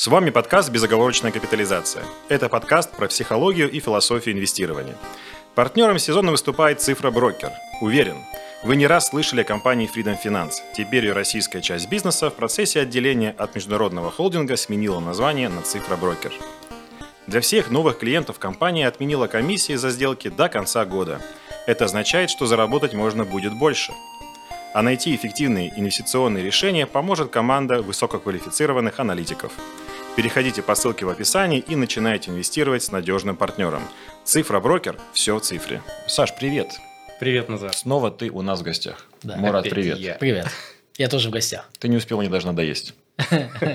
С вами подкаст «Безоговорочная капитализация». Это подкаст про психологию и философию инвестирования. Партнером сезона выступает «Цифра Брокер». Уверен, вы не раз слышали о компании Freedom Finance. Теперь ее российская часть бизнеса в процессе отделения от международного холдинга сменила название на «Цифра Брокер». Для всех новых клиентов компания отменила комиссии за сделки до конца года. Это означает, что заработать можно будет больше – а найти эффективные инвестиционные решения поможет команда высококвалифицированных аналитиков. Переходите по ссылке в описании и начинайте инвестировать с надежным партнером. Цифра брокер – все в цифре. Саш, привет. Привет, Назар. Снова ты у нас в гостях. Да, Мурат, привет. Я. Привет. Я тоже в гостях. Ты не успел, не должна доесть.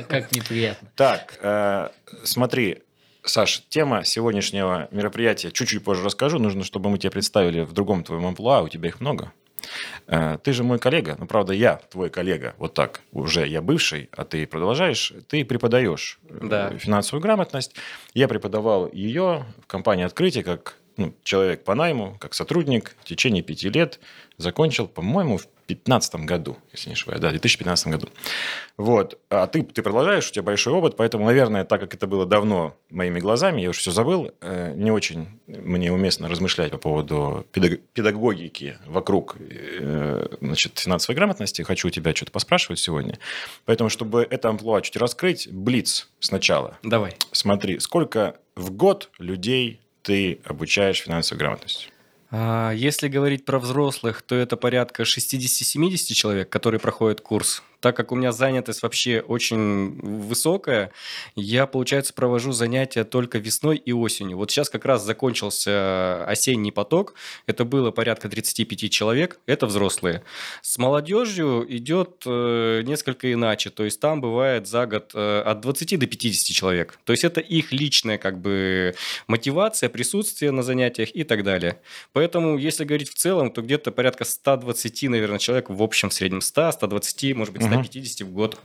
Как неприятно. Так, э, смотри, Саш, тема сегодняшнего мероприятия чуть-чуть позже расскажу. Нужно, чтобы мы тебя представили в другом твоем амплуа. У тебя их много. Э, ты же мой коллега, ну, правда, я твой коллега, вот так, уже я бывший, а ты продолжаешь, ты преподаешь э, да. финансовую грамотность. Я преподавал ее в компании «Открытие» как ну, человек по найму, как сотрудник в течение пяти лет. Закончил, по-моему, в 2015 году, если не ошибаюсь, да, в 2015 году. Вот. А ты, ты продолжаешь, у тебя большой опыт, поэтому, наверное, так как это было давно моими глазами, я уже все забыл, э, не очень мне уместно размышлять по поводу педагогики вокруг э, значит, финансовой грамотности. Хочу у тебя что-то поспрашивать сегодня. Поэтому, чтобы это амплуа чуть раскрыть, блиц сначала. Давай. Смотри, сколько в год людей ты обучаешь финансовой грамотности? А, если говорить про взрослых, то это порядка 60-70 человек, которые проходят курс так как у меня занятость вообще очень высокая, я, получается, провожу занятия только весной и осенью. Вот сейчас как раз закончился осенний поток, это было порядка 35 человек, это взрослые. С молодежью идет э, несколько иначе, то есть там бывает за год э, от 20 до 50 человек. То есть это их личная как бы мотивация, присутствие на занятиях и так далее. Поэтому, если говорить в целом, то где-то порядка 120, наверное, человек в общем в среднем 100, 120, может быть, 100 150 в год.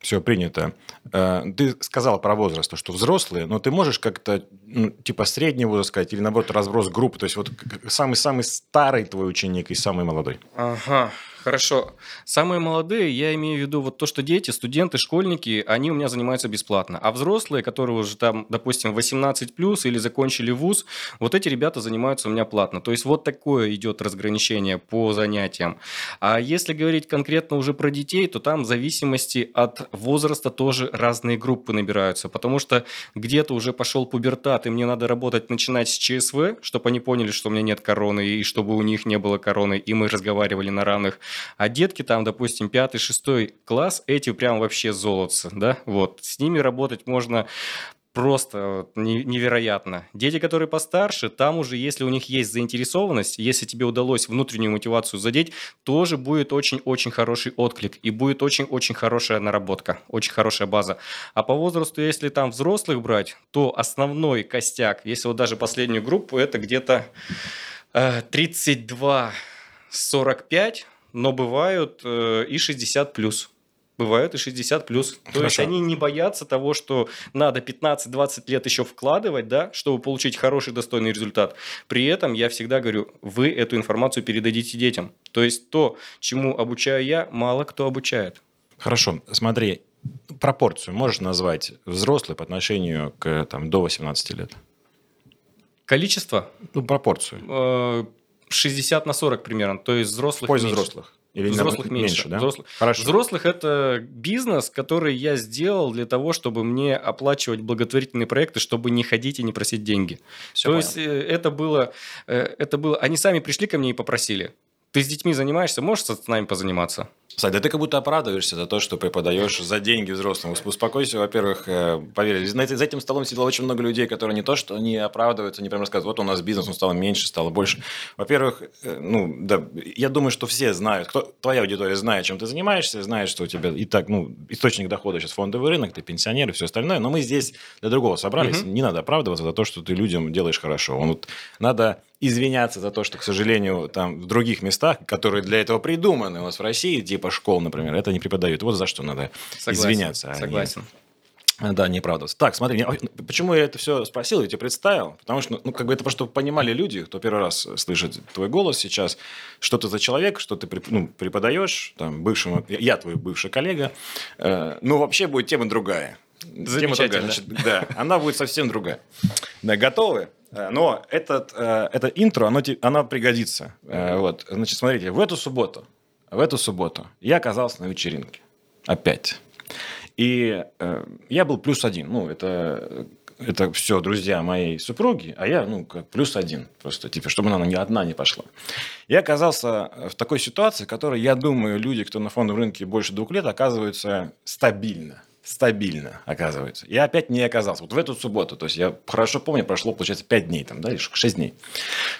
Все принято. Э, ты сказал про возраст, что взрослые, но ты можешь как-то, ну, типа, средний возраст сказать, или наоборот, разброс группы, то есть вот самый-самый старый твой ученик и самый молодой? Ага, Хорошо. Самые молодые, я имею в виду вот то, что дети, студенты, школьники, они у меня занимаются бесплатно. А взрослые, которые уже там, допустим, 18 плюс или закончили вуз, вот эти ребята занимаются у меня платно. То есть вот такое идет разграничение по занятиям. А если говорить конкретно уже про детей, то там в зависимости от возраста тоже разные группы набираются. Потому что где-то уже пошел пубертат, и мне надо работать, начинать с ЧСВ, чтобы они поняли, что у меня нет короны, и чтобы у них не было короны, и мы разговаривали на равных. А детки там, допустим, пятый, шестой класс, эти прям вообще золотцы, да, вот. С ними работать можно просто невероятно. Дети, которые постарше, там уже, если у них есть заинтересованность, если тебе удалось внутреннюю мотивацию задеть, тоже будет очень-очень хороший отклик и будет очень-очень хорошая наработка, очень хорошая база. А по возрасту, если там взрослых брать, то основной костяк, если вот даже последнюю группу, это где-то э, 32-45, но бывают э, и 60 плюс. Бывают и 60 плюс. То есть они не боятся того, что надо 15-20 лет еще вкладывать, да, чтобы получить хороший, достойный результат. При этом я всегда говорю, вы эту информацию передадите детям. То есть то, чему обучаю я, мало кто обучает. Хорошо, смотри, пропорцию можешь назвать взрослый по отношению к там, до 18 лет? Количество? Ну, пропорцию. Э, 60 на 40 примерно, то есть взрослых В пользу меньше. взрослых. Или взрослых меньше, меньше да? Взрослых. Хорошо. Взрослых это бизнес, который я сделал для того, чтобы мне оплачивать благотворительные проекты, чтобы не ходить и не просить деньги. Все То понял. есть э, это было, э, это было, они сами пришли ко мне и попросили. Ты с детьми занимаешься, можешь с нами позаниматься? Сань, да ты как будто оправдываешься за то, что преподаешь за деньги взрослым. Успокойся, во-первых, э, поверь, за этим столом сидело очень много людей, которые не то, что не оправдываются, не прям рассказывают, вот у нас бизнес, он стал меньше, стало больше. Во-первых, э, ну, да, я думаю, что все знают, кто, твоя аудитория знает, чем ты занимаешься, знает, что у тебя и так, ну, источник дохода сейчас фондовый рынок, ты пенсионер и все остальное, но мы здесь для другого собрались, угу. не надо оправдываться за то, что ты людям делаешь хорошо. Вот надо извиняться за то, что, к сожалению, там в других местах, которые для этого придуманы у нас в России, типа школ, например, это не преподают. Вот за что надо согласен, извиняться. А согласен. Не... Да, не оправдываться. Так, смотри, почему я это все спросил, я тебе представил? Потому что, ну, как бы это просто понимали люди, кто первый раз слышит твой голос сейчас, что ты за человек, что ты ну, преподаешь, там, бывшему, я твой бывший коллега. Э, ну, вообще будет тема другая. Тема другая, значит, да, она будет совсем другая. Да, готовы? Э, Но этот, э, это интро, оно, оно пригодится. Э, Вот, значит, смотрите, в эту субботу, в эту субботу я оказался на вечеринке. Опять. И я был плюс один. Ну, это, это все друзья моей супруги, а я, ну, как плюс один. Просто, типа, чтобы она не одна не пошла. Я оказался в такой ситуации, в которой, я думаю, люди, кто на фондовом рынке больше двух лет, оказываются стабильно. Стабильно оказывается. Я опять не оказался. Вот в эту субботу, то есть я хорошо помню, прошло, получается, 5 дней там, да, или 6 дней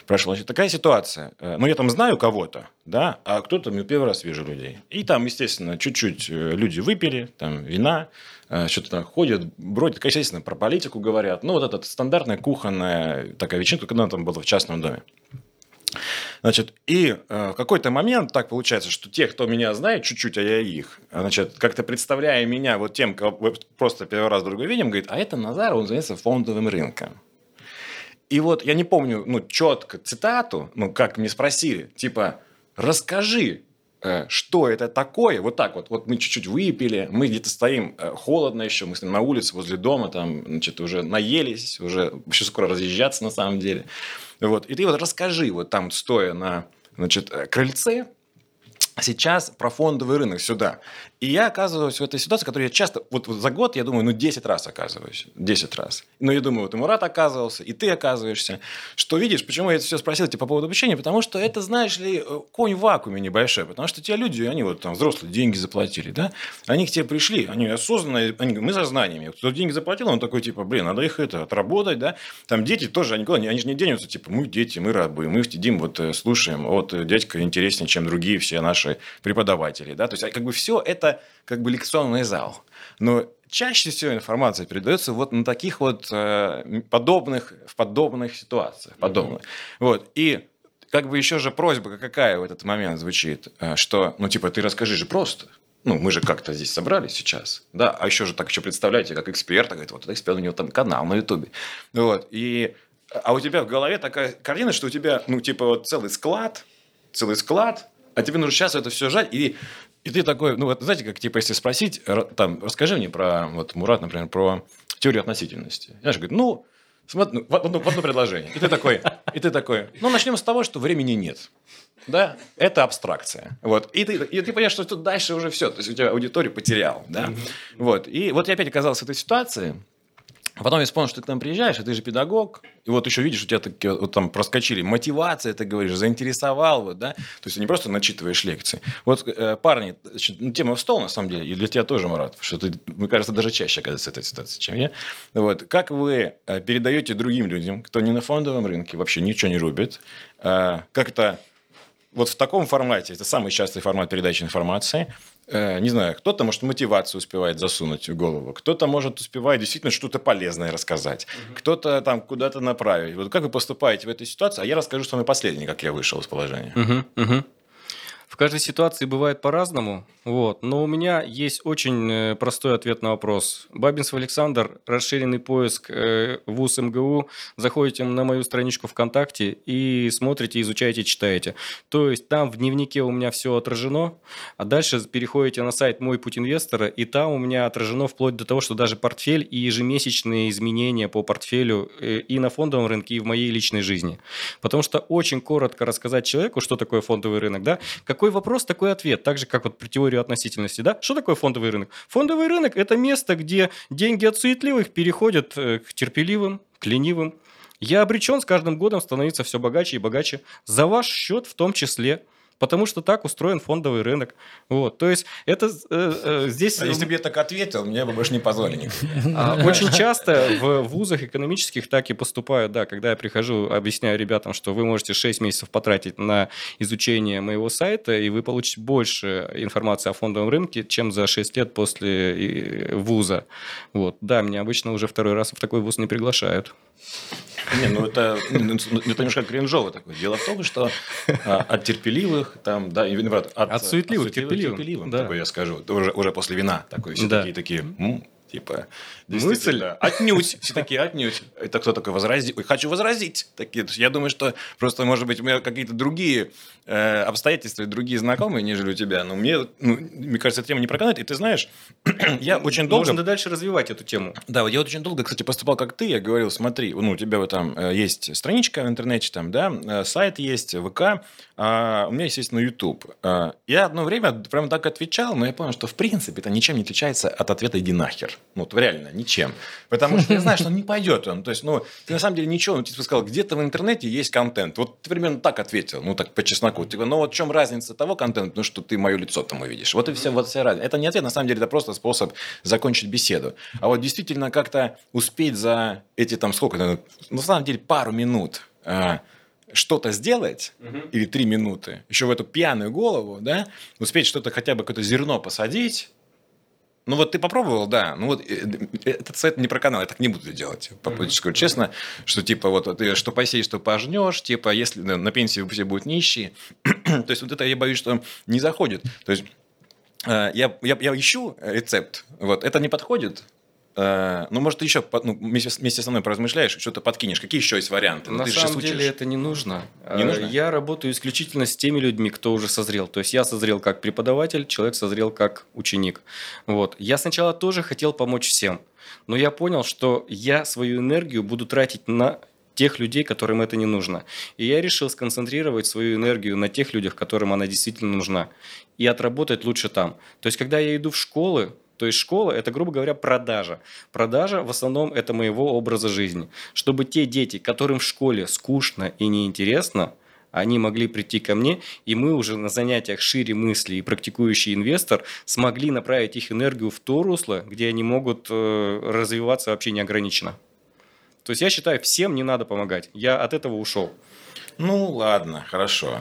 прошло. Значит, такая ситуация. Э, Ну, я там знаю кого-то, да, а кто-то, ну, первый раз вижу людей. И там, естественно, чуть-чуть э, люди выпили, там, вина, э, что-то там ходят, бродят, естественно, про политику говорят. Ну, вот эта стандартная кухонная такая вечеринка, когда там было в частном доме. Значит, и э, в какой-то момент так получается, что те, кто меня знает чуть-чуть, а я их, значит, как-то представляя меня вот тем, кого мы просто первый раз друг друга видим, говорит, а это Назар, он занимается фондовым рынком. И вот я не помню, ну, четко цитату, ну, как мне спросили, типа, расскажи, что это такое, вот так вот, вот мы чуть-чуть выпили, мы где-то стоим, э, холодно еще, мы стоим на улице возле дома, там, значит, уже наелись, уже еще скоро разъезжаться на самом деле. Вот. И ты вот расскажи, вот там, стоя на значит, э, крыльце, сейчас про фондовый рынок сюда. И я оказываюсь в этой ситуации, в которой я часто, вот, вот за год, я думаю, ну, 10 раз оказываюсь. 10 раз. Ну, я думаю, вот и Мурат оказывался, и ты оказываешься. Что видишь, почему я это все спросил тебе по поводу обучения? Потому что это, знаешь ли, э, конь в вакууме небольшой. Потому что те люди, они вот там взрослые, деньги заплатили, да? Они к тебе пришли, они осознанно, они мы со знаниями. Кто деньги заплатил, он такой, типа, блин, надо их это, отработать, да? Там дети тоже, они, куда, они же не денются, типа, мы дети, мы рабы, мы сидим, вот э, слушаем, вот э, дядька интереснее, чем другие все наши преподаватели, да? То есть, а как бы все это как бы лекционный зал. Но чаще всего информация передается вот на таких вот э, подобных, в подобных ситуациях. Подобных. Вот. И как бы еще же просьба какая в этот момент звучит, э, что, ну, типа, ты расскажи же просто. Ну, мы же как-то здесь собрались сейчас, да, а еще же так еще представляете, как эксперта, говорит, вот это эксперт, у него там канал на Ютубе, вот, и, а у тебя в голове такая картина, что у тебя, ну, типа, вот целый склад, целый склад, а тебе нужно сейчас это все жать, и, и ты такой, ну, вот знаете, как, типа, если спросить, там, расскажи мне про, вот, Мурат, например, про теорию относительности. Знаешь, говорит, ну, смотри, ну, в, одно, в одно предложение. И ты такой, и ты такой, ну, начнем с того, что времени нет. Да, это абстракция. Вот. И ты, и ты понимаешь, что тут дальше уже все. То есть у тебя аудиторию потерял. Да? Вот. И вот я опять оказался в этой ситуации. А потом я вспомнил, что ты к нам приезжаешь, а ты же педагог, и вот еще видишь, у тебя такие вот там проскочили мотивация, ты говоришь, заинтересовал, вот, да, то есть ты не просто начитываешь лекции. Вот, э, парни, значит, ну, тема в стол, на самом деле, и для тебя тоже, Марат, что ты, мне кажется, даже чаще оказывается этой ситуации, чем я. Вот, как вы э, передаете другим людям, кто не на фондовом рынке, вообще ничего не рубит, э, как это вот в таком формате, это самый частый формат передачи информации, не знаю, кто-то, может, мотивацию успевает засунуть в голову, кто-то, может, успевает действительно что-то полезное рассказать, кто-то там куда-то направить. Вот как вы поступаете в этой ситуации? А я расскажу самый последний, как я вышел из положения. Мгм, мгм. В каждой ситуации бывает по-разному, вот. но у меня есть очень э, простой ответ на вопрос. Бабинцев Александр, расширенный поиск э, ВУЗ МГУ, заходите на мою страничку ВКонтакте и смотрите, изучаете, читаете. То есть там в дневнике у меня все отражено, а дальше переходите на сайт «Мой путь инвестора», и там у меня отражено вплоть до того, что даже портфель и ежемесячные изменения по портфелю э, и на фондовом рынке, и в моей личной жизни. Потому что очень коротко рассказать человеку, что такое фондовый рынок, да, какой вопрос, такой ответ. Так же, как вот про теорию относительности, да. Что такое фондовый рынок? Фондовый рынок – это место, где деньги от суетливых переходят э, к терпеливым, к ленивым. Я обречен с каждым годом становиться все богаче и богаче. За ваш счет в том числе. Потому что так устроен фондовый рынок. Вот. То есть это э, э, здесь... А Если бы я так ответил, мне бы больше не позволили. А, Очень часто в вузах экономических так и поступают, да, когда я прихожу, объясняю ребятам, что вы можете 6 месяцев потратить на изучение моего сайта, и вы получите больше информации о фондовом рынке, чем за 6 лет после э, вуза. Вот. Да, меня обычно уже второй раз в такой вуз не приглашают. Не, ну это, это немножко кринжово такое. Дело в том, что а, от терпеливых, там, да, от, От суетливых терпеливым. терпеливым, Да. такой я скажу. Уже, уже после вина такой, все Да. такие, такие, типа, Мысль? Отнюдь. Все такие, отнюдь. Это кто такой возразить? Хочу возразить. Такие, я думаю, что просто, может быть, у меня какие-то другие э, обстоятельства другие знакомые, нежели у тебя. Но мне, ну, мне кажется, эта тема не проканает. И ты знаешь, я очень долго... Можно дальше развивать эту тему. Да, вот я очень долго, кстати, поступал как ты. Я говорил, смотри, ну, у тебя вот там э, есть страничка в интернете, там, да, э, сайт есть, ВК, а у меня, естественно, YouTube. А, я одно время прямо так отвечал, но я понял, что в принципе это ничем не отличается от ответа «иди нахер». Ну, вот реально, ничем. Потому что я знаю, что он не пойдет он. То есть, ну, ты на самом деле ничего, ну, ты сказал, где-то в интернете есть контент. Вот ты примерно так ответил, ну, так по чесноку. Типа, ну, вот в чем разница того контента, ну, что ты мое лицо там увидишь. Вот и все, вот вся разница. Это не ответ, на самом деле, это просто способ закончить беседу. А вот действительно как-то успеть за эти там сколько, ну, на самом деле, пару минут а, что-то сделать, угу. или три минуты, еще в эту пьяную голову, да, успеть что-то хотя бы какое-то зерно посадить, ну вот ты попробовал, да. Ну вот э, э, этот сайт не про канал, я так не буду делать. Mm-hmm. Скажу честно, что типа вот ты что посеешь, что пожнешь, типа если на пенсии все будут нищие. То есть вот это я боюсь, что не заходит. То есть э, я, я, я ищу рецепт, вот это не подходит, Э, ну, может, ты еще ну, вместе, вместе со мной поразмышляешь, что-то подкинешь. Какие еще есть варианты? Ну, На ты самом деле это не нужно. Не э, нужно. Я работаю исключительно с теми людьми, кто уже созрел. То есть я созрел как преподаватель, человек созрел как ученик. Вот. Я сначала тоже хотел помочь всем, но я понял, что я свою энергию буду тратить на тех людей, которым это не нужно. И я решил сконцентрировать свою энергию на тех людях, которым она действительно нужна. И отработать лучше там. То есть, когда я иду в школы, то есть школа – это, грубо говоря, продажа. Продажа в основном – это моего образа жизни. Чтобы те дети, которым в школе скучно и неинтересно, они могли прийти ко мне, и мы уже на занятиях шире мысли и практикующий инвестор смогли направить их энергию в то русло, где они могут э, развиваться вообще неограниченно. То есть я считаю, всем не надо помогать. Я от этого ушел. Ну ладно, хорошо.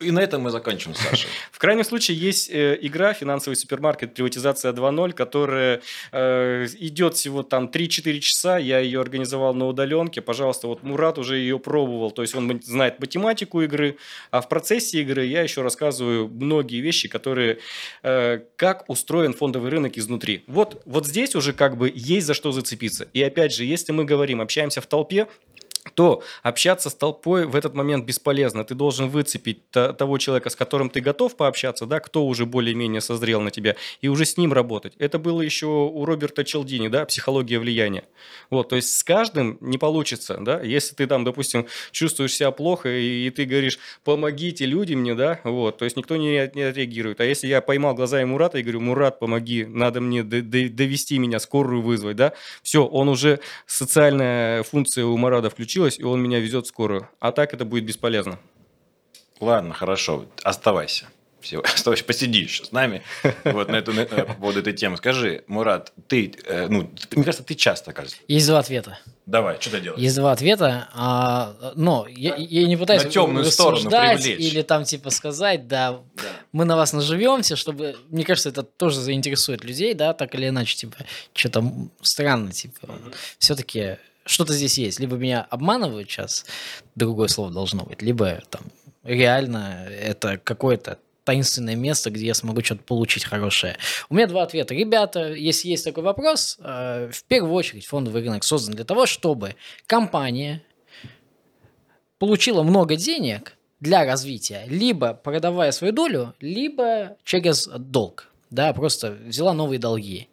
И на этом мы закончим, Саша. В крайнем случае есть э, игра «Финансовый супермаркет. Приватизация 2.0», которая э, идет всего там 3-4 часа. Я ее организовал на удаленке. Пожалуйста, вот Мурат уже ее пробовал. То есть он знает математику игры. А в процессе игры я еще рассказываю многие вещи, которые... Э, как устроен фондовый рынок изнутри. Вот, вот здесь уже как бы есть за что зацепиться. И опять же, если мы говорим, общаемся в толпе, то общаться с толпой в этот момент бесполезно. Ты должен выцепить того человека, с которым ты готов пообщаться, да, кто уже более-менее созрел на тебя, и уже с ним работать. Это было еще у Роберта Челдини, да, психология влияния. Вот, то есть с каждым не получится, да, если ты там, допустим, чувствуешь себя плохо, и, и ты говоришь, помогите люди мне, да, вот, то есть никто не, не отреагирует. А если я поймал глазами Мурата и говорю, Мурат, помоги, надо мне довести меня, скорую вызвать, да, все, он уже, социальная функция у Марада включил, случилось, и он меня везет в скорую. А так это будет бесполезно. Ладно, хорошо, оставайся. Все, оставайся, посиди еще с нами вот на эту, на, по поводу этой темы. Скажи, Мурат, ты, э, ну, мне кажется, ты часто, кажется. Есть два ответа. Давай, что ты делаешь? Есть два ответа, а, но я, я не пытаюсь на темную сторону привлечь. или там типа сказать, да, да, мы на вас наживемся, чтобы, мне кажется, это тоже заинтересует людей, да, так или иначе, типа, что-то странно, типа, mm-hmm. все-таки что-то здесь есть. Либо меня обманывают сейчас, другое слово должно быть, либо там реально это какое-то таинственное место, где я смогу что-то получить хорошее. У меня два ответа. Ребята, если есть такой вопрос, э, в первую очередь фондовый рынок создан для того, чтобы компания получила много денег для развития, либо продавая свою долю, либо через долг. Да, просто взяла новые долги.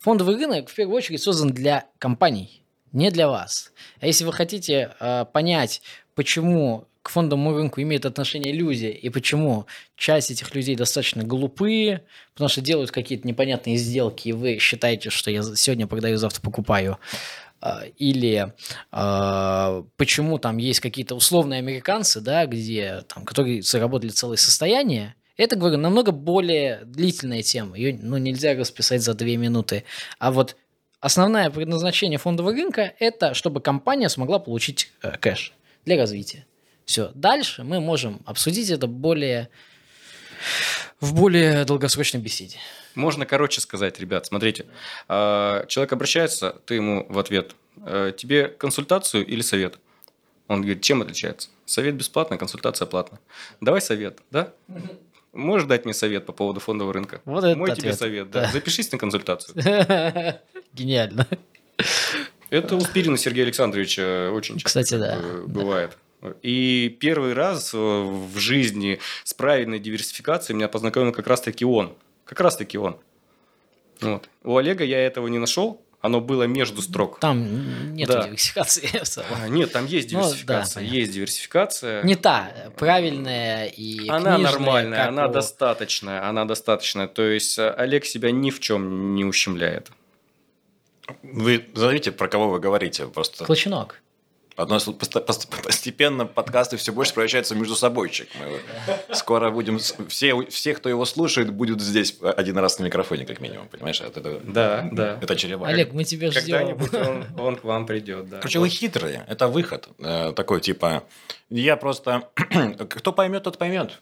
Фондовый рынок в первую очередь создан для компаний, не для вас. А если вы хотите э, понять, почему к фондовому рынку имеет отношение люди, и почему часть этих людей достаточно глупые, потому что делают какие-то непонятные сделки, и вы считаете, что я сегодня продаю, завтра покупаю, а, или э, почему там есть какие-то условные американцы, да, где там, которые заработали целое состояние, это, говорю, намного более длительная тема. Ее ну, нельзя расписать за две минуты. А вот Основное предназначение фондового рынка – это чтобы компания смогла получить э, кэш для развития. Все. Дальше мы можем обсудить это более в более долгосрочной беседе. Можно короче сказать, ребят, смотрите. А, человек обращается, ты ему в ответ, «Э, тебе консультацию или совет? Он говорит, чем отличается? Совет бесплатно, консультация платна. Давай совет, да? Можешь дать мне совет по поводу фондового рынка? Вот Мой ответ. тебе совет, да. Да. Запишись на консультацию. Гениально. Это у Спирина Сергея Александровича очень часто Кстати, да. бывает. И первый раз э, в жизни с правильной диверсификацией меня познакомил как раз-таки он. Как раз-таки он. Вот. У Олега я этого не нашел. Оно было между строк. Там нет Да. диверсификации. А, Нет, там есть Ну, да, диверсификация. понятно. есть диверсификация. Не та, правильная и Она книжная, нормальная, она у- достаточная, она достаточная. То есть э, Олег себя ни в чем не ущемляет. Вы назовите, про кого вы говорите. Просто Колченок. Одно постепенно подкасты все больше превращаются в между собойчик. Мы скоро будем... Все, все, кто его слушает, будут здесь один раз на микрофоне, как минимум. Понимаешь? Это, это, Да, да. это чревато. Олег, мы тебя ждем. Когда-нибудь он, он к вам придет, да. Короче, вы хитрые. Это выход. Э, Такой типа... Я просто... Кто поймет, тот поймет.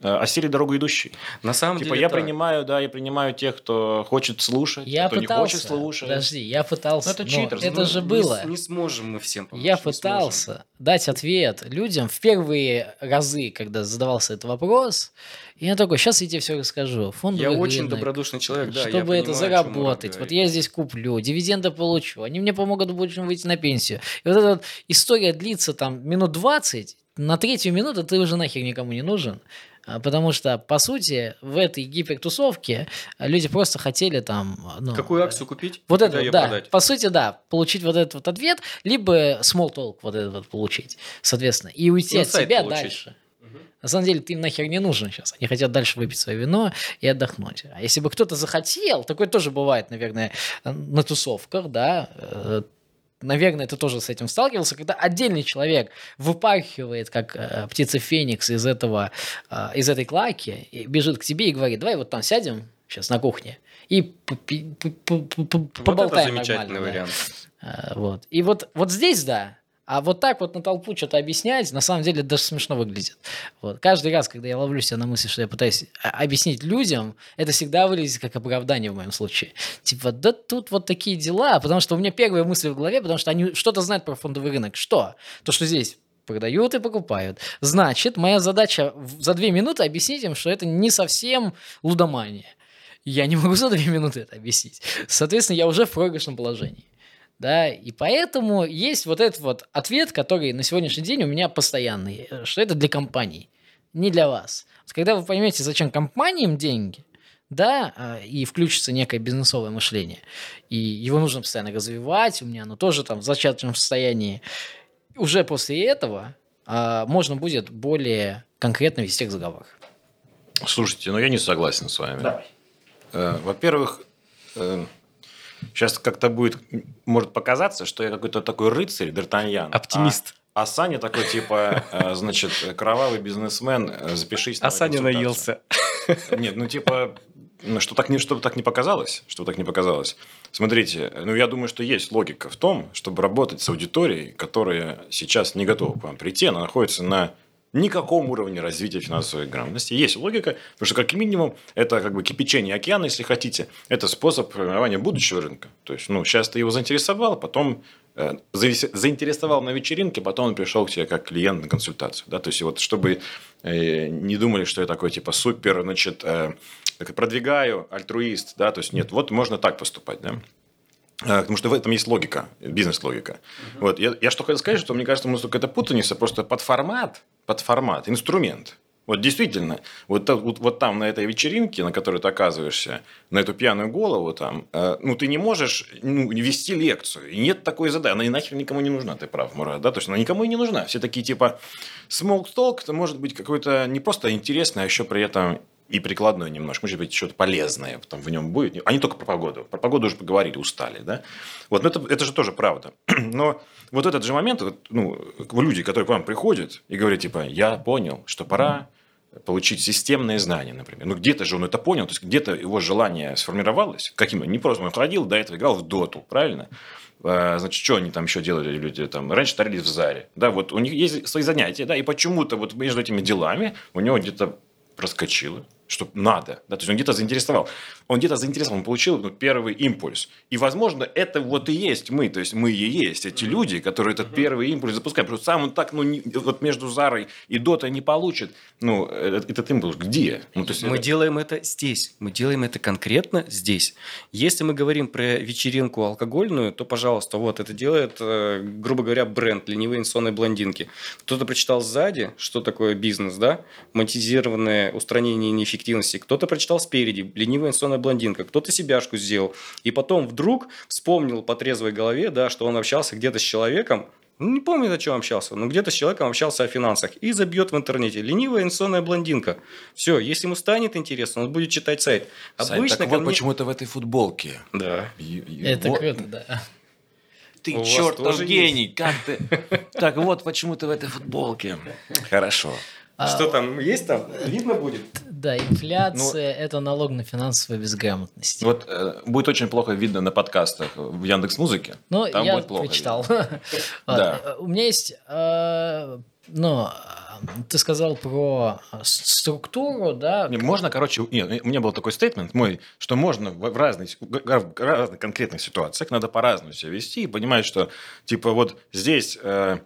Э, Осили дорогу идущий. На самом Типа деле я так. принимаю, да, я принимаю тех, кто хочет слушать, Я кто не пытался. хочет слушать. Подожди, я пытался. Ну, это но читерство. Это Ну, же Не было. с- Не, сможем мы всем помочь, Я не пытался дать ответ людям в первые разы, когда задавался этот вопрос. И я такой, сейчас я тебе все расскажу. Фондовый Я очень рынок, добродушный человек, да. я чтобы это понимаю, заработать. Вот я здесь куплю, дивиденды получу, они мне помогут будем выйти на пенсию. И вот эта вот история длится там минут 20, на третью минуту ты уже нахер никому не нужен. А, Потому что, по сути, в этой гипертусовке а, люди просто хотели там... ну, Какую акцию купить? Вот это, вот, да. продать? По сути, да. Получить вот этот вот ответ, либо small talk вот этот вот получить, соответственно, и уйти от Инсайт себя получить. дальше. На самом деле, ты им нахер не нужен сейчас. Они хотят дальше выпить свое вино и отдохнуть. А если бы кто-то захотел, такое тоже бывает, наверное, на тусовках, да, э, наверное, ты тоже с этим сталкивался, когда отдельный человек выпархивает, как э, птица Феникс из этого, э, из этой клаки, и бежит к тебе и говорит, давай вот там сядем сейчас на кухне и попи- п- п- п- п- Вот это поболтаем замечательный нормально, да». вариант. А, Вот. И вот, вот здесь да. А вот так вот на толпу что-то объяснять, на самом деле даже смешно выглядит. Вот. Каждый раз, когда я ловлю себя на мысли, что я пытаюсь а- объяснить людям, это всегда выглядит как оправдание в моем случае. Типа, да тут вот такие дела, потому что у меня первые мысли в голове, потому что они что-то знают про фондовый рынок. Что? То, что здесь продают и покупают. Значит, моя задача за две минуты объяснить им, что это не совсем лудомания. Я не могу за две минуты это объяснить. Соответственно, я уже в проигрышном положении. Да, и поэтому есть вот этот вот ответ, который на сегодняшний день у меня постоянный, э, что это для компаний, не для вас. Когда вы поймете, зачем компаниям деньги, да, а, и включится некое бизнесовое мышление, и его нужно постоянно развивать, у меня оно тоже там в зачаточном состоянии, уже после этого а, можно будет более конкретно вести разговор. Слушайте, ну я не согласен с вами. Э, Во-первых, э, сейчас как-то будет, может показаться, что я какой-то такой рыцарь, Д'Артаньян. Оптимист. А, а Саня такой, типа, э, значит, кровавый бизнесмен, э, запишись на А Саня наелся. Нет, ну типа, ну, что так не, чтобы так не показалось, чтобы так не показалось. Смотрите, ну я думаю, что есть логика в том, чтобы работать с аудиторией, которая сейчас не готова к вам прийти, она находится на никаком уровне развития финансовой грамотности. Есть логика, потому что как минимум это как бы кипячение океана, если хотите, это способ формирования будущего рынка. То есть, ну, сейчас ты его заинтересовал, потом э, заинтересовал на вечеринке, потом он пришел к тебе как клиент на консультацию. Да? То есть, вот чтобы э, не думали, что я такой типа супер, значит, э, продвигаю, альтруист, да, то есть нет, вот можно так поступать, да. Э, Потому что в этом есть логика, бизнес-логика. Вот. Я, я что хотел сказать, что мне кажется, у нас только это путаница просто под формат, под формат, инструмент. Вот действительно, вот, вот, вот там на этой вечеринке, на которой ты оказываешься, на эту пьяную голову там, э, ну ты не можешь ну, вести лекцию. И нет такой задачи. Она и нахер никому не нужна, ты прав, Мурат. Да? То есть она никому и не нужна. Все такие типа small talk, это может быть какой-то не просто интересный, а еще при этом и прикладной немножко, может быть, что-то полезное потом в нем будет. А не только про погоду. Про погоду уже поговорили, устали, да? Вот, это, это же тоже правда. Но вот этот же момент, вот, ну, люди, которые к вам приходят и говорят, типа, я понял, что пора получить системные знания, например. Ну, где-то же он это понял, то есть где-то его желание сформировалось. Каким? Не просто он ходил, до этого играл в доту, правильно? А, Значит, что они там еще делали, люди там? Раньше тарились в заре. Да, вот у них есть свои занятия, да, и почему-то вот между этими делами у него где-то проскочило, что надо. Да, то есть он где-то заинтересовал. он где-то заинтересован, он получил ну, первый импульс. И, возможно, это вот и есть мы, то есть мы и есть эти люди, которые этот первый импульс запускают. Просто сам он так, ну, не, вот между Зарой и Дотой не получит. Ну, этот, этот импульс где? Ну, то есть мы это... делаем это здесь, мы делаем это конкретно здесь. Если мы говорим про вечеринку алкогольную, то, пожалуйста, вот это делает, э, грубо говоря, бренд ленивые инсонной блондинки. Кто-то прочитал сзади, что такое бизнес, да, монетизированное устранение неэффективности. Кто-то прочитал спереди, ленивая инсонная блондинка. Кто-то себяшку сделал. И потом вдруг вспомнил по трезвой голове, да, что он общался где-то с человеком, ну, не помню, о чем общался, но где-то с человеком общался о финансах и забьет в интернете. Ленивая инсонная блондинка. Все, если ему станет интересно, он будет читать сайт. Сань, Обычно так ко вот мне- почему-то в этой футболке. Да. Это вот- круто, да. Ты У вас чертов гений, как ты? Так вот, почему ты в этой футболке. Хорошо. А, Что там, есть там? Видно будет? Да, инфляция – это налог на финансовую безграмотность. Вот э, будет очень плохо видно на подкастах в Яндекс Музыке. Ну, Там я будет плохо прочитал. Да. У меня есть, э, ну, ты сказал про структуру, да? Не, Можно, короче, нет, у меня был такой стейтмент мой, что можно в в разных, в разных конкретных ситуациях надо по-разному себя вести и понимать, что типа вот здесь, э,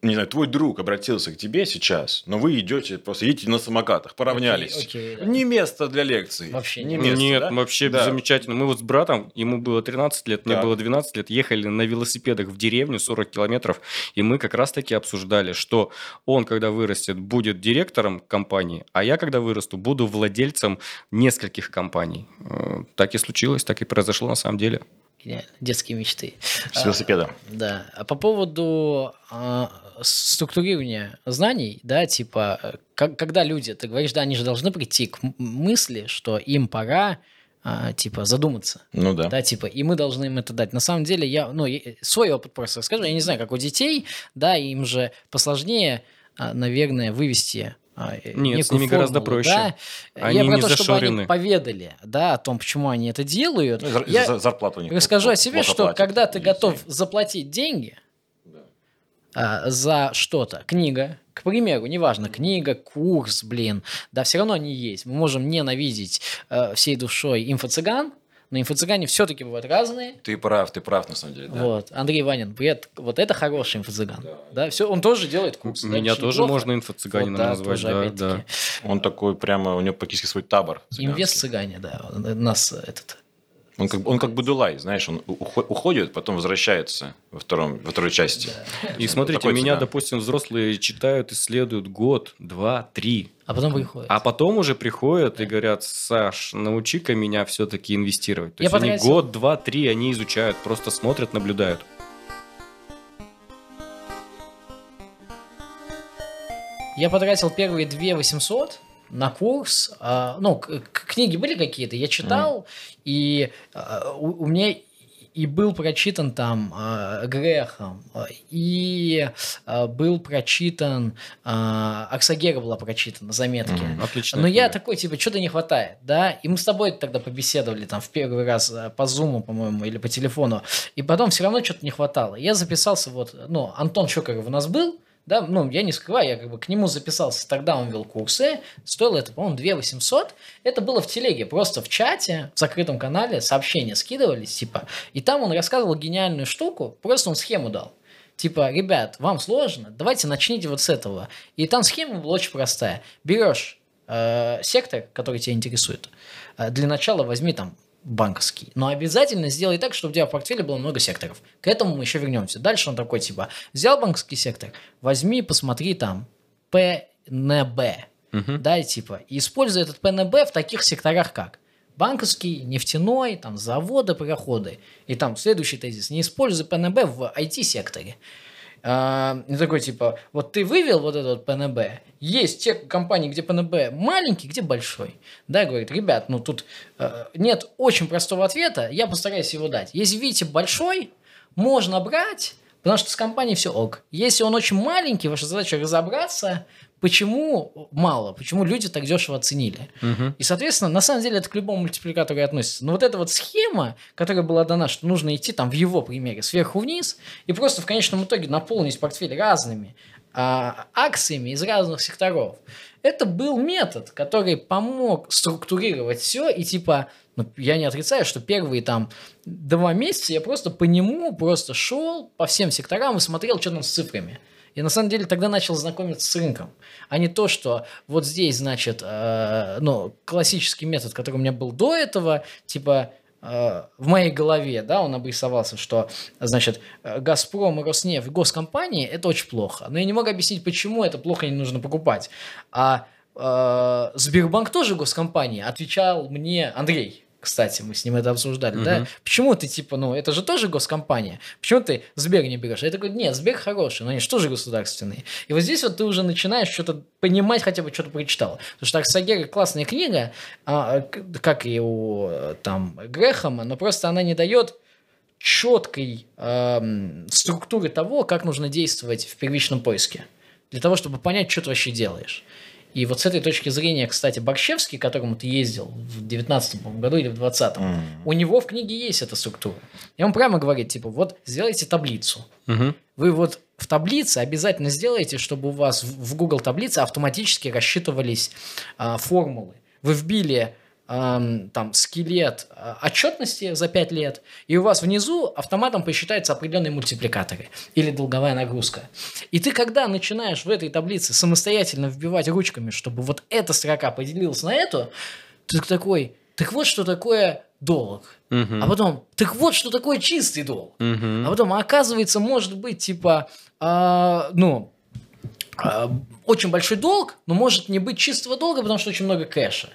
не знаю, твой друг обратился к тебе сейчас, но вы идете, просто едете на самокатах, поравнялись. Окей, окей, да. Не место для лекции. Вообще не не место, Нет, да? вообще Да. замечательно. Мы вот с братом, ему было 13 лет, мне Так. было 12 лет, ехали на велосипедах в деревню 40 километров, и мы как раз-таки обсуждали, что он, когда вырастет, будет директором компании, а я, когда вырасту, буду владельцем нескольких компаний. Э, Так и случилось, так и произошло на самом деле. Гениально. Детские мечты. С велосипеда. Да. А по поводу а, структурирования знаний, да, типа, как- когда люди, ты говоришь, да, они же должны прийти к мысли, что им пора, а, типа, задуматься. Ну да. Да, типа, и мы должны им это дать. На самом деле, я, ну, свой опыт просто расскажу. Я не знаю, как у детей, да, им же посложнее, а, наверное, вывести а, Нет, с ними гораздо формулу, проще. да. Они я про не то, чтобы они зашорены. поведали, да, о том, почему они это делают. Ну, Я за- зарплату у них расскажу о себе, что платят когда ты готов заплатить деньги а, за что-то, книга, к примеру, неважно, книга, курс, блин, да, все равно они есть. Мы можем ненавидеть э, всей душой инфо-цыган, но инфо-цыгане все-таки бывают разные. Ты прав, ты прав, на самом деле. да. Вот, Андрей Ванин, привет, вот это хороший инфо-цыган. Да, все, он тоже делает курс. да, Меня это тоже неплохо. можно инфо-цыганином Вот, да, назвать. тоже, Да, да. Он такой прямо, у него практически свой табор. Инвест-цыгане, да, нас этот... Он как, он как Будулай, знаешь, он ухо- уходит, потом возвращается во, втором, во второй части. И смотрите, Такой меня, цыган. допустим, взрослые читают, исследуют год, два, три. А потом приходит. А потом уже приходят и говорят, Саш, научи-ка меня все-таки инвестировать. То Я есть они потратил- год, два, три, они изучают, просто смотрят, наблюдают. Я потратил первые 2 800 на курс. а, ну, книги были какие-то, я читал, и а, у, у меня и был прочитан там а, Грехом, и был прочитан, а, Аксагера была прочитана, заметки. Мгм. Отлично. Но я такой, типа, что-то не хватает, да? И мы с тобой тогда побеседовали там в первый раз э, по зуму, по-моему, или по телефону. И потом все равно что-то не хватало. Я записался вот, ну, Антон Чокарев у нас был, да, ну, я не скрываю, я как бы к нему записался, тогда он вел курсы, стоило это, по-моему, 2 800, это было в телеге, просто в чате, в закрытом канале сообщения скидывались, типа, и там он рассказывал гениальную штуку, просто он схему дал, Типа, ребят, вам сложно, давайте начните вот с этого. И там схема была очень простая. Берешь э, сектор, который тебя интересует, э, для начала возьми там банковский. Но обязательно сделай так, чтобы у тебя в портфеле было много секторов. К этому мы еще вернемся. Дальше он такой, типа, взял банковский сектор, возьми, посмотри там ПНБ. Мгм. Да, и типа, и используй этот ПНБ в таких секторах, как банковский, нефтяной, там, заводы, пароходы. И там следующий тезис. Не используй ПНБ в IT-секторе. А, и такой, типа, вот ты вывел вот этот вот ПНБ, есть те компании, где ПНБ маленький, где большой. Да, говорит, ребят, ну тут э, нет очень простого ответа, я постараюсь его дать. Если видите большой, можно брать, потому что с компанией все ок. Если он очень маленький, ваша задача разобраться, почему мало, почему люди так дешево оценили. Мгм. И, соответственно, на самом деле это к любому мультипликатору и относится. Но вот эта вот схема, которая была дана, что нужно идти там в его примере сверху вниз и просто в конечном итоге наполнить портфель разными а, акциями из разных секторов. Это был метод, который помог структурировать все и типа Но я не отрицаю, что первые там два месяца я просто по нему просто шел по всем секторам и смотрел, что там с цифрами. И на самом деле тогда начал знакомиться с рынком, а не то, что вот здесь, значит, э, ну, классический метод, который у меня был до этого, типа э, в моей голове, да, он обрисовался, что, значит, э, Газпром и Роснефть, госкомпании, это очень плохо. Но я не могу объяснить, почему это плохо не нужно покупать. А э, Сбербанк тоже госкомпания, отвечал мне Андрей. Кстати, мы с ним это обсуждали, угу. да? Почему ты, типа, ну, это же тоже госкомпания. Почему ты Сбер не берешь? Я такой, нет, Сбер хороший, но они же тоже государственные. И вот здесь вот ты уже начинаешь что-то понимать, хотя бы что-то прочитал. Потому что Аксагера классная книга, а, как и у там Грехама, но просто она не дает четкой э, структуры того, как нужно действовать в первичном поиске. Для того, чтобы понять, что ты вообще делаешь. И вот с этой точки зрения, кстати, Борщевский, к которому ты ездил в 19 году или в 20 mm. у него в книге есть эта структура. И он прямо говорит, типа, вот сделайте таблицу. Mm-hmm. Вы вот в таблице обязательно сделайте, чтобы у вас в Google таблице автоматически рассчитывались а, формулы. Вы вбили там скелет а, отчетности за 5 лет, и у вас внизу автоматом посчитаются определенные мультипликаторы или долговая нагрузка. И ты, когда начинаешь в этой таблице самостоятельно вбивать ручками, чтобы вот эта строка поделилась на эту, ты такой, так вот что такое долг. Uh-huh. А потом, так вот что такое чистый долг. Uh-huh. А потом, оказывается, может быть, типа, э, ну, э, очень большой долг, но может не быть чистого долга, потому что очень много кэша.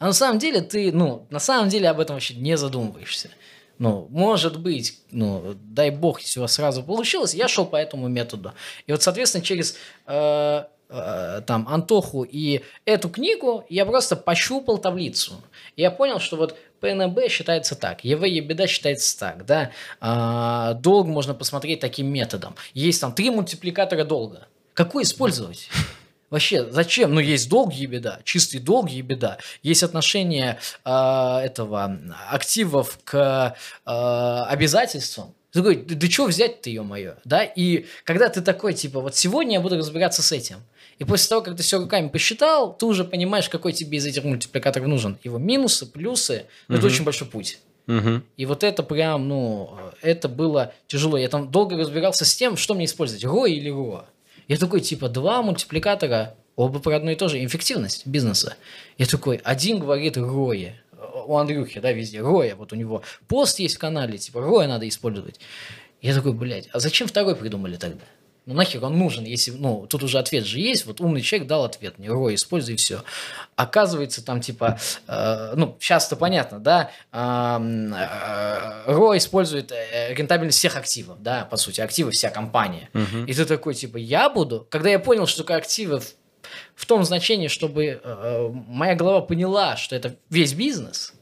А на самом деле ты, ну, на самом деле об этом вообще не задумываешься. Ну, может быть, ну, дай бог, если у вас сразу получилось, я шел по этому методу. И вот, соответственно, через э, э, там Антоху и эту книгу я просто пощупал таблицу. И я понял, что вот ПНБ считается так, ЕВ беда считается так, да, а, долг можно посмотреть таким методом. Есть там три мультипликатора долга. Какой использовать? Вообще, зачем? Ну, есть долг и беда, чистый долг и беда. Есть отношение э, этого активов к э, обязательствам. Ты такой, да, да что взять-то, ё-моё, да? И когда ты такой, типа, вот сегодня я буду разбираться с этим. И после того, как ты все руками посчитал, ты уже понимаешь, какой тебе из этих мультипликаторов нужен. Его минусы, плюсы, угу. это очень большой путь. Угу. И вот это прям, ну, это было тяжело. Я там долго разбирался с тем, что мне использовать, РО или РО. Я такой, типа, два мультипликатора, оба про одно и то же, эффективность бизнеса. Я такой, один говорит Роя, у Андрюхи, да, везде, Роя, вот у него пост есть в канале, типа, Роя надо использовать. Я такой, блядь, а зачем второй придумали тогда? Ну нахер он нужен, если, ну, тут уже ответ же есть, вот умный человек дал ответ, не Рой, используй все. Оказывается, там типа, э, ну, сейчас-то понятно, да, э, э, Рой использует э, рентабельность всех активов, да, по сути, активы вся компания. Угу. И ты такой, типа, я буду, когда я понял, что такое активы в, в том значении, чтобы э, моя голова поняла, что это весь бизнес,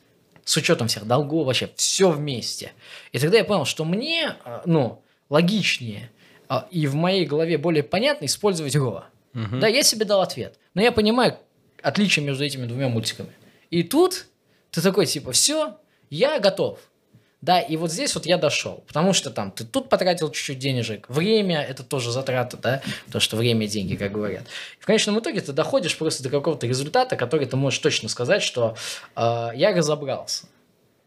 с учетом всех долгов, вообще все вместе. И тогда я понял, что мне, э, ну, логичнее – и в моей голове более понятно использовать Go. Угу. Да, я себе дал ответ. Но я понимаю отличие между этими двумя мультиками. И тут ты такой, типа, все, я готов. Да, и вот здесь вот я дошел, потому что там ты тут потратил чуть-чуть денежек, время – это тоже затрата, да, то, что время – деньги, как говорят. И в конечном итоге ты доходишь просто до какого-то результата, который ты можешь точно сказать, что э, я разобрался.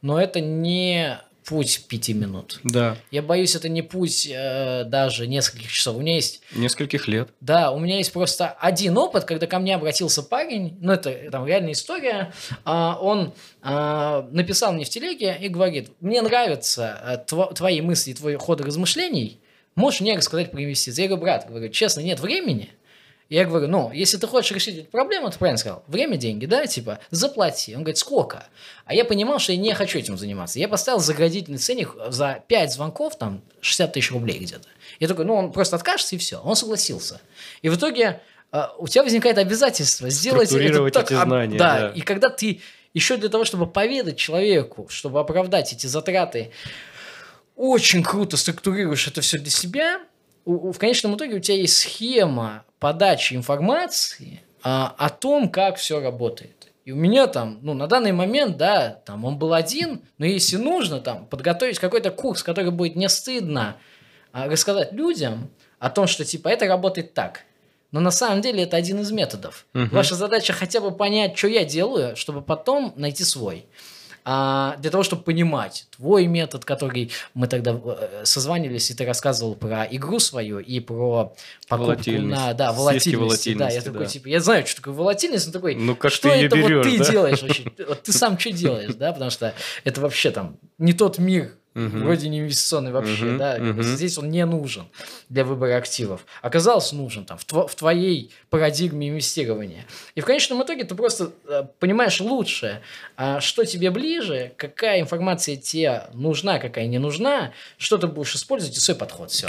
Но это не путь пяти минут. Да. Я боюсь, это не путь э, даже нескольких часов. У меня есть... Нескольких лет. Да, у меня есть просто один опыт, когда ко мне обратился парень, ну, это там реальная история, э, он э, написал мне в телеге и говорит, мне нравятся э, тв- твои мысли, твой ход размышлений, можешь мне рассказать про инвестиции? Я говорю, брат, говорю, честно, нет времени, я говорю, ну, если ты хочешь решить эту проблему, ты правильно сказал, время, деньги, да, типа, заплати. Он говорит, сколько? А я понимал, что я не хочу этим заниматься. Я поставил заградительный ценник за 5 звонков, там, 60 тысяч рублей где-то. Я такой, ну, он просто откажется, и все. Он согласился. И в итоге э, у тебя возникает обязательство сделать это так, эти знания. Да, да, и когда ты еще для того, чтобы поведать человеку, чтобы оправдать эти затраты, очень круто структурируешь это все для себя, в конечном итоге у тебя есть схема подачи информации а, о том, как все работает. И у меня там, ну, на данный момент, да, там он был один, но если нужно, там, подготовить какой-то курс, который будет не стыдно а, рассказать людям о том, что, типа, это работает так. Но на самом деле это один из методов. Угу. Ваша задача хотя бы понять, что я делаю, чтобы потом найти свой. А, для того, чтобы понимать твой метод, который мы тогда э, созванивались, и ты рассказывал про игру свою и про покупку на да, волатильности. волатильности да, я да. такой, типа, я знаю, что такое волатильность, но такой, ну, как что ты это берешь, вот ты да? делаешь вообще? Вот ты сам что делаешь, да, потому что это вообще там не тот мир, Угу. Вроде не инвестиционный вообще, угу, да. Угу. Здесь он не нужен для выбора активов. Оказался нужен там в, тво- в твоей парадигме инвестирования. И в конечном итоге ты просто э, понимаешь лучше, а что тебе ближе, какая информация тебе нужна, какая не нужна, что ты будешь использовать и свой подход. Все.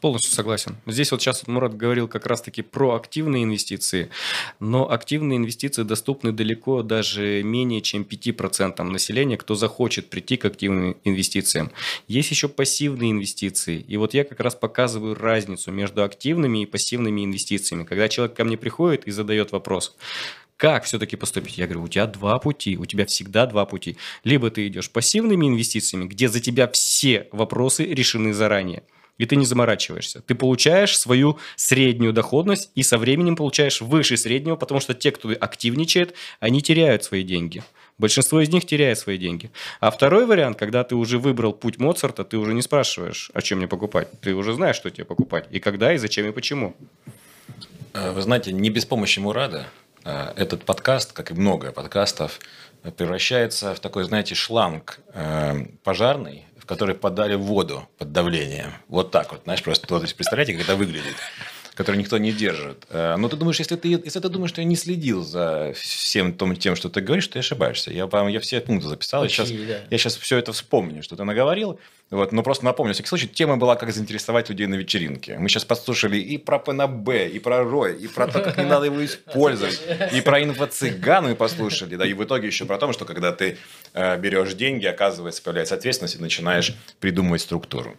Полностью согласен. Здесь вот сейчас вот Мурат говорил как раз-таки про активные инвестиции, но активные инвестиции доступны далеко даже менее чем 5% населения, кто захочет прийти к активным инвестициям. Есть еще пассивные инвестиции. И вот я как раз показываю разницу между активными и пассивными инвестициями. Когда человек ко мне приходит и задает вопрос, как все-таки поступить? Я говорю, у тебя два пути, у тебя всегда два пути. Либо ты идешь пассивными инвестициями, где за тебя все вопросы решены заранее и ты не заморачиваешься. Ты получаешь свою среднюю доходность и со временем получаешь выше среднего, потому что те, кто активничает, они теряют свои деньги. Большинство из них теряет свои деньги. А второй вариант, когда ты уже выбрал путь Моцарта, ты уже не спрашиваешь, о чем мне покупать. Ты уже знаешь, что тебе покупать, и когда, и зачем, и почему. Э, вы знаете, не без помощи Мурада э, этот подкаст, как и много подкастов, превращается в такой, знаете, шланг э, пожарный, которые подали воду под давлением. Вот так вот, знаешь, просто представляете, как это выглядит который никто не держит. Э, но ты думаешь, если ты, если ты думаешь, что я не следил за всем том, тем, что ты говоришь, ты ошибаешься. Я, я все пункты записал. Очень, я, сейчас, да. я сейчас все это вспомню, что ты наговорил. Вот, но просто напомню, в всякий случай, тема была, как заинтересовать людей на вечеринке. Мы сейчас послушали и про ПНБ, и про РОЙ, и про то, как не надо его использовать, и про инфо-цыган мы послушали, да, и в итоге еще про то, что когда ты э, берешь деньги, оказывается, появляется ответственность, и начинаешь придумывать структуру.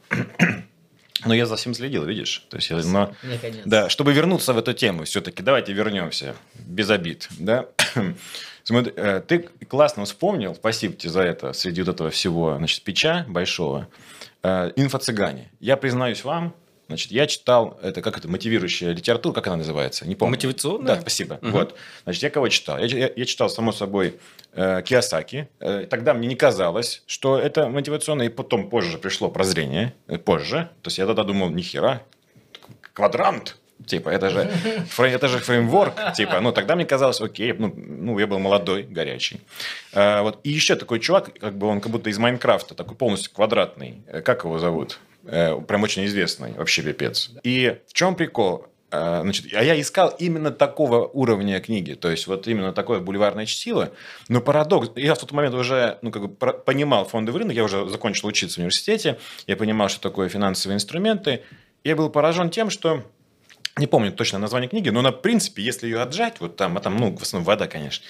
Но я за всем следил, видишь? То есть, но, да, чтобы вернуться в эту тему, все-таки давайте вернемся без обид, да? Смотри, э, ты классно вспомнил, спасибо тебе за это, среди вот этого всего, значит, печа большого, э, инфо-цыгане. Я признаюсь вам, Значит, я читал, это как это, мотивирующая литература, как она называется? Не помню. Мотивационная? Да, спасибо. Угу. Вот. Значит, я кого читал? Я, я, я читал, само собой, э, Киосаки. Э, тогда мне не казалось, что это мотивационное, и потом позже пришло прозрение, э, позже. То есть я тогда думал, нихера, квадрант, Типа, это же, это же фреймворк. Типа, ну, тогда мне казалось, окей, ну, ну я был молодой, горячий. А, вот. И еще такой чувак, как бы он как будто из Майнкрафта, такой полностью квадратный. Э, как его зовут? Э, прям очень известный, вообще пипец. И в чем прикол? Э, значит, а я искал именно такого уровня книги, то есть вот именно такое бульварное чтиво. Но парадокс, я в тот момент уже ну, как бы понимал фондовый рынок, я уже закончил учиться в университете, я понимал, что такое финансовые инструменты. Я был поражен тем, что не помню точно название книги, но на принципе, если ее отжать, вот там, а там, ну, в основном вода, конечно,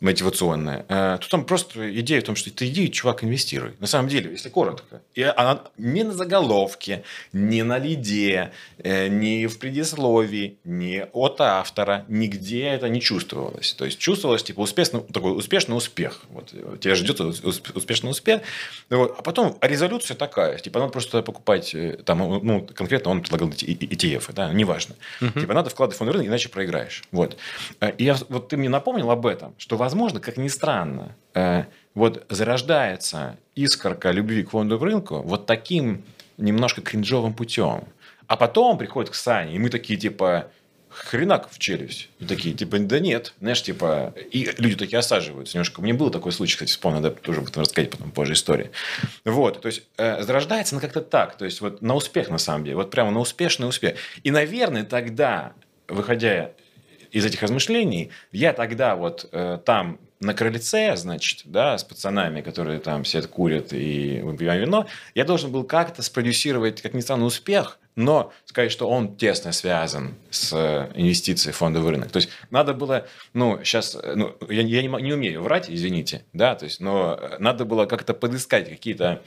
мотивационная, э, то там просто идея в том, что ты иди, чувак, инвестируй. На самом деле, если коротко. И она не на заголовке, не на лиде, э, не в предисловии, не от автора, нигде это не чувствовалось. То есть чувствовалось типа успешный, такой успешный успех. Вот тебя ждет успешный успех. Вот. А потом резолюция такая, типа надо просто покупать, э, там, ну, конкретно он предлагал ETF, да, неважно. Угу. Типа надо вкладывать в фонд рынок, иначе проиграешь. Вот. И я, вот ты мне напомнил об этом, что возможно, как ни странно, э, вот зарождается искорка любви к фондовому рынку вот таким немножко кринжовым путем. А потом приходит к Сане, и мы такие, типа, хренак в челюсть. И такие, типа, да нет, знаешь, типа, и люди такие осаживаются немножко. Меня был такой случай, кстати, вспомнил, да, тоже об этом рассказать потом позже истории. Вот, то есть, э, зарождается она как-то так, то есть, вот на успех, на самом деле, вот прямо на успешный успех. И, наверное, тогда, выходя из этих размышлений, я тогда вот э, там на крыльце, значит, да, с пацанами, которые там все курят и выпиваем вино, я должен был как-то спродюсировать, как ни странно, успех, но сказать, что он тесно связан с э, инвестицией в фондовый рынок. То есть надо было, ну, сейчас, э, ну, я, я не, не умею врать, извините, да, то есть, но надо было как-то подыскать какие-то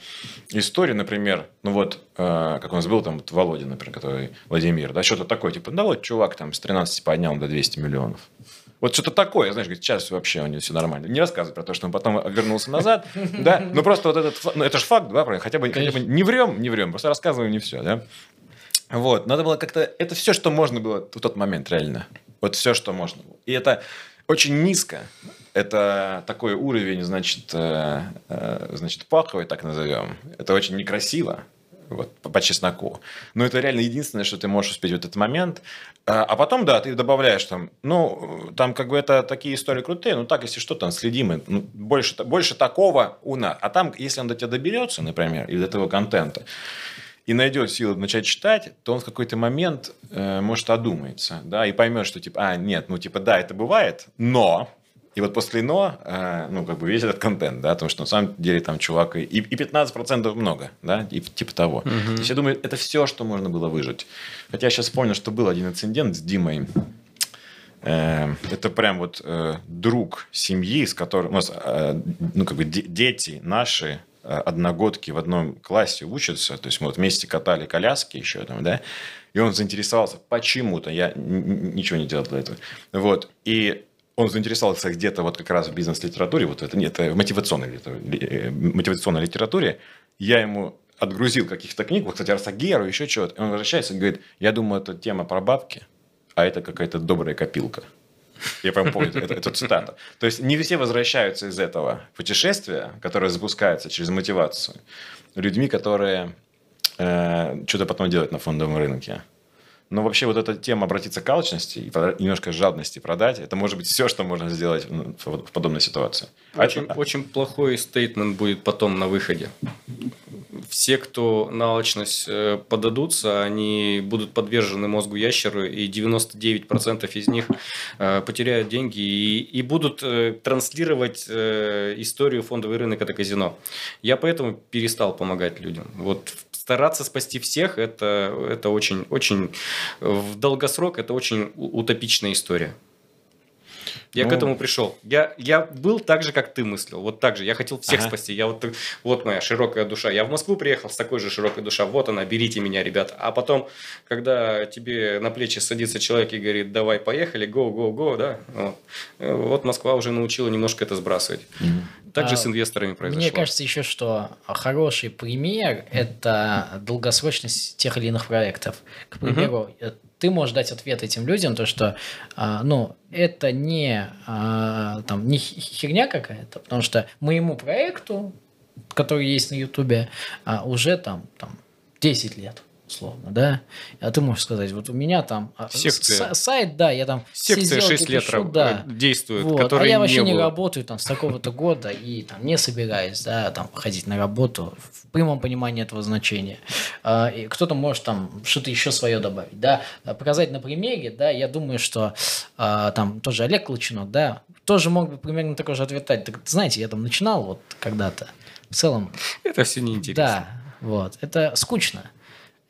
истории, например, ну вот, э, как у нас был там вот Володя, например, который Владимир, да, что-то такое, типа, да вот чувак там с 13 поднял до 200 миллионов. Вот что-то такое, знаешь, говорит, сейчас вообще у него все нормально. Не рассказывай про то, что он потом вернулся назад, да, ну просто вот этот, ну это же факт, да, хотя бы, хотя бы не врем, не врем, просто рассказываем не все, да. Вот, надо было как-то, это все, что можно было в тот момент реально. Вот все, что можно было. И это очень низко. Это такой уровень, значит, э, э, значит, паховый, так назовем. Это очень некрасиво вот, по, по чесноку. Но это реально единственное, что ты можешь успеть в этот момент. А, а потом, да, ты добавляешь там, ну, там как бы это такие истории крутые, ну так, если что, там следимы, ну, больше, больше такого у нас. А там, если он до тебя доберется, например, или до этого контента, и найдет силы начать читать, то он в какой-то момент э, может одумается, да, и поймет, что типа, а, нет, ну типа, да, это бывает, но и вот после «но», э, ну, как бы весь этот контент, да, потому что на самом деле там чувак и, и 15% много, да, и типа того. Угу. То есть я думаю, это все, что можно было выжить. Хотя я сейчас понял, что был один инцидент с Димой. Э, это прям вот э, друг семьи, с которым, у нас, э, ну, как бы дети наши, одногодки в одном классе учатся, то есть мы вот вместе катали коляски еще там, да, и он заинтересовался почему-то, я ничего не делал для этого, вот, и он заинтересовался где-то вот как раз в бизнес-литературе, вот это, нет, в мотивационной, э, мотивационной литературе, я ему отгрузил каких-то книг, вот, кстати, Арсагеру, еще чего-то, и он возвращается и говорит, я думаю, это тема про бабки, а это какая-то добрая копилка. Я прям помню эту, эту цитату. То есть не все возвращаются из этого путешествия, которое запускается через мотивацию, людьми, которые э, что-то потом делают на фондовом рынке. Но вообще вот эта тема обратиться к алчности и немножко жадности продать, это может быть все, что можно сделать в подобной ситуации. Очень, а очень плохой стейтмент будет потом на выходе. Все, кто на алчность э, подадутся, они будут подвержены мозгу ящеру, и 99% из них э, потеряют деньги и, и будут э, транслировать историю фондовый рынок это казино. Я поэтому перестал помогать людям. Вот стараться спасти всех, это, это очень, очень, в долгосрок это очень утопичная история. Я ну... к этому пришел. Я, я был так же, как ты мыслил. Вот так же. Я хотел всех ага. спасти. Я вот, вот моя широкая душа. Я в Москву приехал с такой же широкой душой. Вот она, берите меня, ребята. А потом, когда тебе на плечи садится человек и говорит, давай, поехали, go, go, go, да. Вот, вот Москва уже научила немножко это сбрасывать. Mm-hmm. Так же а, с инвесторами произошло. Мне кажется еще, что хороший пример – это долгосрочность тех или иных проектов. К примеру, угу ты можешь дать ответ этим людям, то что, а, ну, это не, а, там, не херня какая-то, потому что моему проекту, который есть на Ютубе, а, уже там, там 10 лет условно, да, а ты можешь сказать, вот у меня там а, Секция. сайт, да, я там Секция 6 лет пишу, да, действует, вот, а я вообще не, не работаю там с такого-то года и там не собираюсь, да, там ходить на работу в прямом понимании этого значения. А, и кто-то может там что-то еще свое добавить, да, показать на примере, да, я думаю, что а, там тоже Олег Лучинок, да, тоже мог бы примерно такой же ответ дать. Так, знаете, я там начинал вот когда-то. В целом... Это все неинтересно. Да, вот. Это скучно.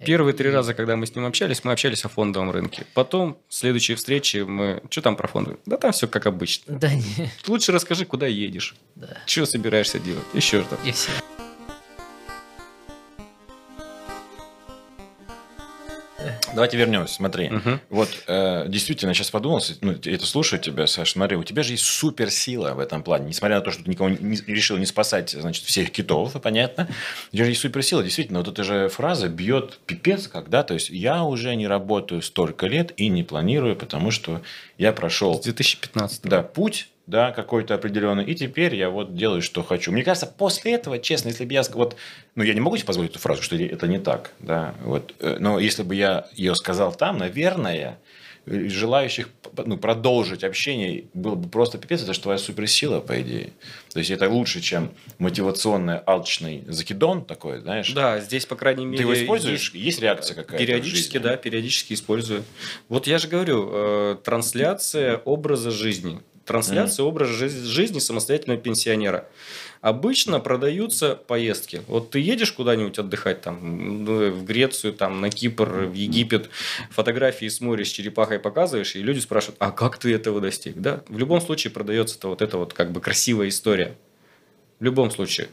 Первые три раза, когда мы с ним общались, мы общались о фондовом рынке. Потом, следующие встречи, мы... Что там про фонды? Да там все как обычно. Да не. Лучше расскажи, куда едешь. Да. Что собираешься делать? Еще что-то. И все. Давайте вернемся. Смотри, угу. вот э, действительно сейчас подумал, ну, это слушаю тебя, Саша, смотри, у тебя же есть суперсила в этом плане, несмотря на то, что ты никого не, решил не спасать, значит, всех китов, понятно. У тебя же есть суперсила, действительно, вот эта же фраза бьет пипец, когда, то есть я уже не работаю столько лет и не планирую, потому что я прошел... С 2015. Да, путь да, какой-то определенный, и теперь я вот делаю, что хочу. Мне кажется, после этого, честно, если бы я вот, ну, я не могу себе позволить эту фразу, что это не так, да, вот, э, но если бы я ее сказал там, наверное, желающих ну, продолжить общение было бы просто пипец, это же твоя суперсила, по идее. То есть это лучше, чем мотивационный алчный закидон такой, знаешь. Да, здесь, по крайней мере... Ты его используешь? Есть, есть реакция какая-то? Периодически, да, периодически использую. Вот я же говорю, э, трансляция образа жизни трансляция mm. образа жизни самостоятельного пенсионера. Обычно продаются поездки. Вот ты едешь куда-нибудь отдыхать, там, ну, в Грецию, там, на Кипр, в Египет, фотографии с моря с черепахой показываешь, и люди спрашивают, а как ты этого достиг? Да? В любом случае продается вот эта вот как бы красивая история. В любом случае.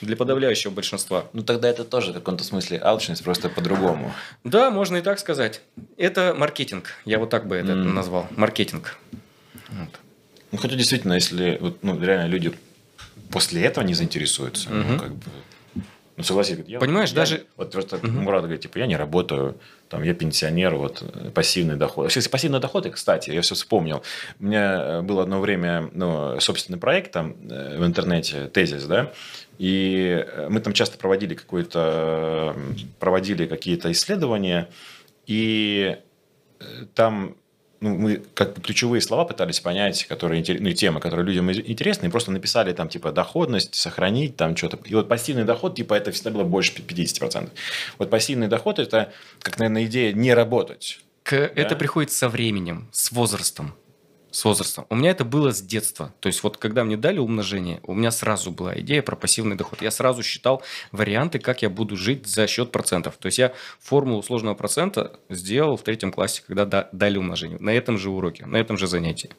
Для подавляющего большинства. Ну тогда это тоже в каком-то смысле алчность, просто по-другому. Да, можно и так сказать. Это маркетинг. Я вот так бы это mm. назвал. Маркетинг. Вот. Ну, хотя действительно, если вот, ну, реально люди после этого не заинтересуются, угу. ну, как бы, Ну, согласись, говорит, я, Понимаешь, я- даже- Вот просто Мгм. Мурат говорит, типа, я не работаю, там, я пенсионер, вот, пассивный доход. Вообще, пассивный доход, и, кстати, я все вспомнил. У меня э, было одно время, ну, собственный проект там э, в интернете, тезис, да, и э, мы там часто проводили какое-то, проводили какие-то исследования, и там ну, мы как бы ключевые слова пытались понять, которые, ну, темы, которые людям интересны, и просто написали там, типа, доходность, сохранить, там, что-то. И вот пассивный доход, типа, это всегда было больше 50%. Вот пассивный доход – это, как, наверное, идея не работать. К- Это приходит со временем, с возрастом. С возрастом. У меня это было с детства. То есть вот когда мне дали умножение, у меня сразу была идея про пассивный доход. Я сразу считал варианты, как я буду жить за счет процентов. То есть я формулу сложного процента сделал в третьем классе, когда да- дали умножение. На этом же уроке, на этом же занятии.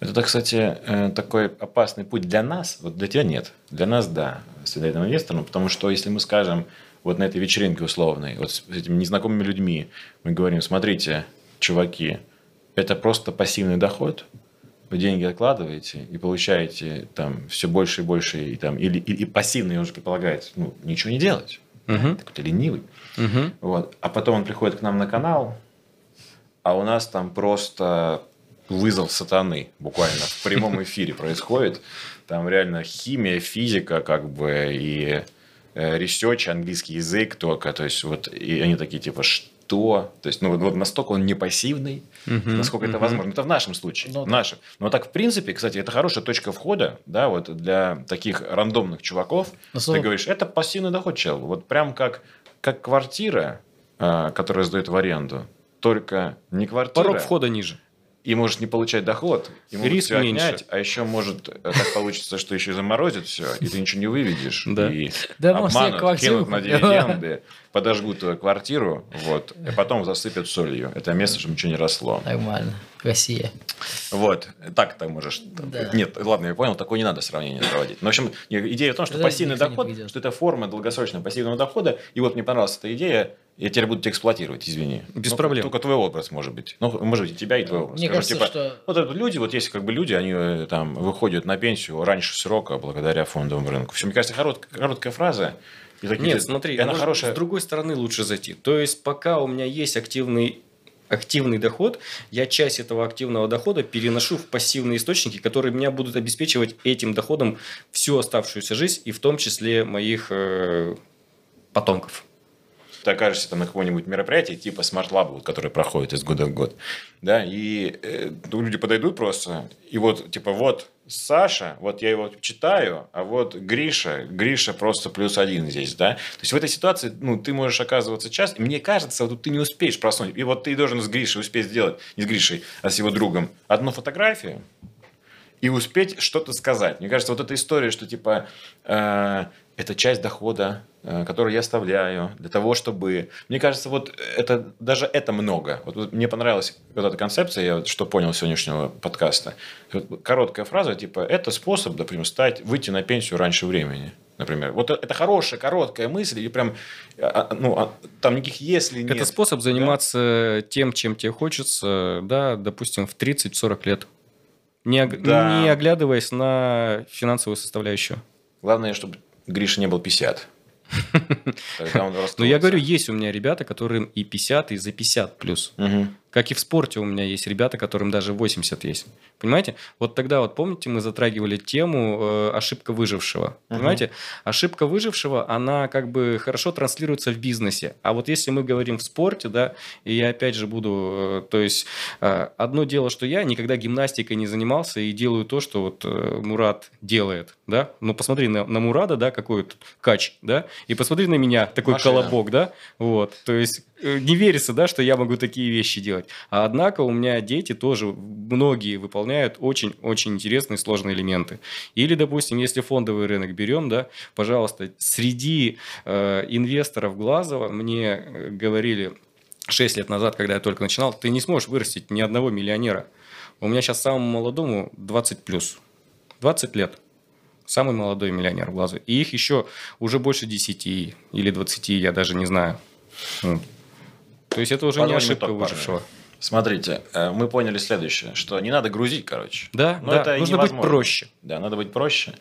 Это, кстати, э, такой опасный путь для нас. Вот для тебя нет. Для нас – да, с социальным инвестором. Потому что если мы скажем вот на этой вечеринке условной, вот с этими незнакомыми людьми, мы говорим, смотрите, чуваки, это просто пассивный доход, вы деньги откладываете и получаете там все больше и больше, и, там, или, и, и пассивный уже предполагает, ну, ничего не делать. Мгм. Такой ты ленивый. Мгм. Вот. А потом он приходит к нам на канал, а у нас там просто вызов сатаны буквально в прямом эфире происходит. Там реально химия, физика, как бы, и э, research, английский язык только. То есть, вот, и они такие, типа, что? То есть, ну, вот, вот настолько он не пассивный, Мгм. насколько это Мгм. возможно. Это в нашем случае. Ну в нашем. Но так, в принципе, кстати, это хорошая точка входа, да, вот для таких рандомных чуваков. Ну, Ты говоришь, это пассивный доход, чел. Вот прям как, как квартира, а, которая сдает в аренду. Только не квартира. Порог входа ниже. И можешь не получать доход, и могут Риск тебя меньше. отнять, а еще может э, так получится, что еще и заморозит все, и ты ничего не выведешь. Да. И Да, может, себе обманут, кинут на дивиденды, подожгут твою квартиру, вот, и потом засыпят солью. Это место, чтобы ничего не росло. Нормально. Россия. Вот, так ты можешь. Да. Нет, ладно, я понял, такое не надо сравнение проводить. Но, в общем, идея в том, что Тогда пассивный доход, что это форма долгосрочного пассивного дохода, и вот мне понравилась эта идея, я теперь буду тебя эксплуатировать, извини. Без Ну, проблем. Только твой образ, может быть. Ну, может быть, и тебя, и твой образ. Мне Скажу, кажется, типа, что... Вот это люди, вот есть как бы люди, они э, там выходят на пенсию раньше срока благодаря фондовому рынку. Все, мне кажется, корот- короткая фраза. и такие- Нет, смотри, она может, хорошая. с другой стороны лучше зайти. То есть, пока у меня есть активный активный доход, я часть этого активного дохода переношу в пассивные источники, которые меня будут обеспечивать этим доходом всю оставшуюся жизнь, и в том числе моих э, потомков. Ты окажешься там на каком-нибудь мероприятии, типа Smart Lab, вот, который проходит из года в год, да, и э, ну, люди подойдут просто, и вот, типа, вот Саша, вот я его читаю, а вот Гриша, Гриша просто плюс один здесь, да. То есть в этой ситуации, ну, ты можешь оказываться часто, и мне кажется, вот ты не успеешь просунуть, и вот ты должен с Гришей успеть сделать, не с Гришей, а с его другом, одну фотографию, и успеть что-то сказать. Мне кажется, вот эта история, что типа э, это часть дохода, э, который я оставляю для того, чтобы... Мне кажется, вот это даже это много. Вот, вот мне понравилась вот эта концепция, я вот что понял из сегодняшнего подкаста. Вот короткая фраза, типа, это способ, например, стать, выйти на пенсию раньше времени. Например, вот это хорошая короткая мысль, и прям, а, а, ну, а, там никаких если нет. Это способ заниматься тем, чем тебе хочется, да, допустим, в 30-40 лет. Не, Да. не оглядываясь на финансовую составляющую. Главное, чтобы Гриша не был 50. Тогда он Но я говорю, есть у меня ребята, которым и 50, и за 50 плюс. Как и в спорте у меня есть ребята, которым даже 80 есть. Понимаете? Вот тогда вот помните, мы затрагивали тему э, ошибка выжившего. Мгм. Понимаете? Ошибка выжившего, она как бы хорошо транслируется в бизнесе. А вот если мы говорим в спорте, да, и я опять же буду, э, то есть э, одно дело, что я никогда гимнастикой не занимался и делаю то, что вот э, Мурат делает, да. Ну посмотри на, на Мурада, да, какой тут кач, да, и посмотри на меня, такой Машина. колобок, да, вот. То есть э, не верится, да, что я могу такие вещи делать. А однако у меня дети тоже, многие выполняют очень-очень интересные сложные элементы. Или, допустим, если фондовый рынок берем, да, пожалуйста, среди э, инвесторов Глазова мне э, говорили 6 лет назад, когда я только начинал, ты не сможешь вырастить ни одного миллионера. У меня сейчас самому молодому 20 плюс. 20 лет. Самый молодой миллионер в Глазове. И их еще уже больше 10 или 20, я даже не знаю. То есть это уже не Подводим ошибка парни. Смотрите, э, мы поняли следующее, что не надо грузить, короче. Да, Но да, это нужно быть невозможно. проще. Да, надо быть проще.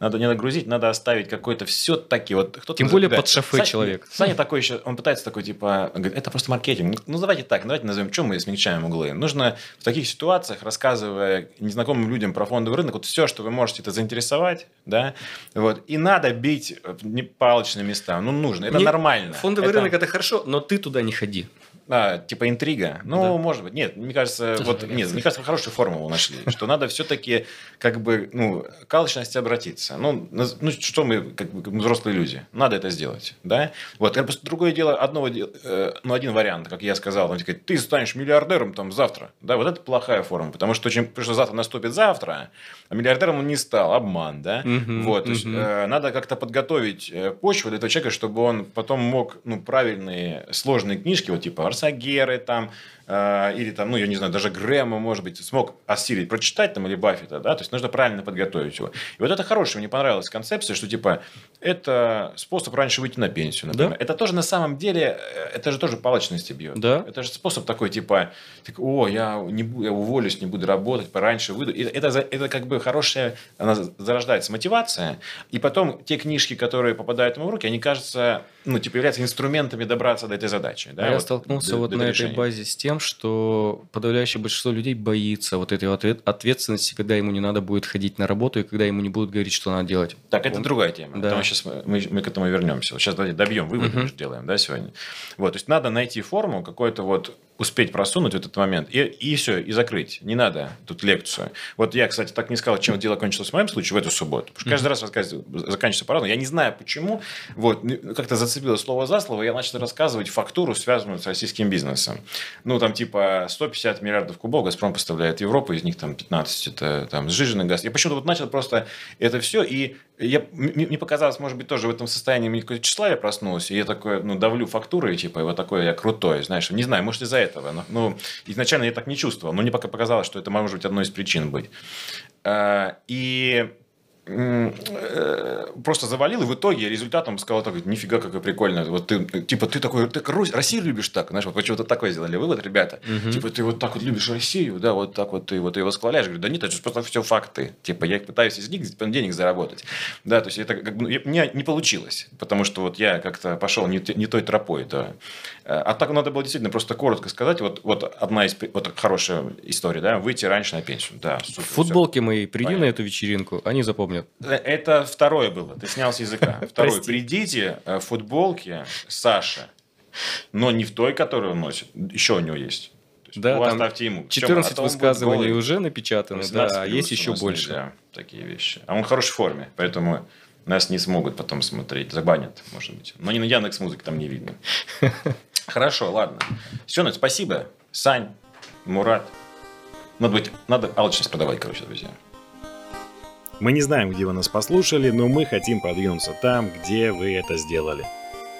Надо не нагрузить, надо оставить какой-то все-таки вот кто-то. Тем более под шофе Саня- человек. Саня такой еще, он пытается такой типа, говорит, это просто маркетинг. Ну давайте так, давайте назовем, чем мы смягчаем углы. Нужно в таких ситуациях, рассказывая незнакомым людям про фондовый рынок, вот все, что вы можете это заинтересовать, да, вот, и надо бить в не палочные места. Ну нужно, это Не- нормально. Фондовый Это- рынок это хорошо, но ты туда не ходи. А, типа интрига. Ну, Да. может быть. Нет, мне кажется, вот, нет, мне кажется, хорошую формулу нашли, что надо все-таки как бы, ну, к алчности обратиться. Ну, ну, что мы, как бы, взрослые люди, надо это сделать, да? Вот, это другое дело, одного, э, ну, один вариант, как я сказал, там, сказать, ты станешь миллиардером там завтра, да, вот это плохая форма, потому что, очень, потому что завтра наступит завтра, а миллиардером он не стал, обман, да? Вот, то есть, э, надо как-то подготовить э, почву для этого человека, чтобы он потом мог, ну, правильные сложные книжки, вот типа Арсагеры там, или там, ну, я не знаю, даже Грэма, может быть, смог осилить, прочитать там, или Баффета, да, то есть нужно правильно подготовить его. И вот это хорошая, мне понравилась концепция, что, типа, это способ раньше выйти на пенсию, например. Да. Это тоже, на самом деле, э, это же тоже палочности бьет. Да. Это же способ такой, типа, так, о, я, не буду, я уволюсь, не буду работать, пораньше выйду. И это, это как бы хорошая, она зарождается мотивация. И потом те книжки, которые попадают ему в руки, они кажутся, ну, типа, являются инструментами добраться до этой задачи. Да, А я вот, столкнулся до- вот до на этой решения. базе с тем, что подавляющее большинство людей боится вот этой ответ- ответственности, когда ему не надо будет ходить на работу и когда ему не будут говорить, что надо делать. Так, это другая тема. Да. Сейчас мы, мы- мы к этому вернемся. Вот сейчас давайте добьем выводы, мы же делаем, да, сегодня. Вот, то есть надо найти форму, какой-то вот успеть просунуть в этот момент и, и все, и закрыть. Не надо тут лекцию. Вот я, кстати, так не сказал, чем дело кончилось в моем случае в эту субботу. Потому что каждый раз заканчивается по-разному. Я не знаю, почему. Вот, как-то зацепило слово за слово, я начал рассказывать фактуру, связанную с российским бизнесом. Ну, там, типа, 150 миллиардов кубов «Газпром» поставляет Европу, из них там 15 это там сжиженный газ. Я почему-то вот начал просто это все, и я, мне, показалось, может быть, тоже в этом состоянии мне какое-то тщеславие проснулось, и я такой, ну, давлю фактуры, типа, и вот такой я крутой, знаешь, не знаю, может, из-за этого. Но, ну, изначально я так не чувствовал, но мне пока показалось, что это может быть одной из причин быть. А, И просто завалил, и в итоге результатом сказал такой, нифига, какой прикольно. Вот ты, типа, ты такой, ты Россию любишь так, знаешь, вот почему-то такой сделали вывод, ребята. Мгм. Типа, ты вот так вот любишь Россию, да, вот так вот ты вот ее восхваляешь. Говорю, да нет, это просто все факты. Типа, я пытаюсь из них денег заработать. Да, то есть это как бы, ну, у меня не получилось, потому что вот я как-то пошел не, не той тропой, да. Э, А так надо было действительно просто коротко сказать, вот, вот одна из, вот хорошая история, да, выйти раньше на пенсию, да. супер, В футболке моей приди Понятно. на эту вечеринку, они запомнят. Э, Это второе было, ты снял с языка. Второе, придите э, в футболке Саша, но не в той, которую он носит, еще у него есть. Есть Да, там оставьте ему. В чём? 14 А то он будет высказываний уже напечатаны, 18 да, а есть еще больше. нельзя такие вещи. А он в хорошей форме, поэтому нас не смогут потом смотреть. Забанят, может быть. Но не на Яндекс Музыке там не видно. Хорошо, ладно. Все, ну, спасибо. Сань, Мурат. Надо, быть, надо алчность продавать, короче, друзья. Мы не знаем, где вы нас послушали, но мы хотим продвинуться там, где вы это сделали.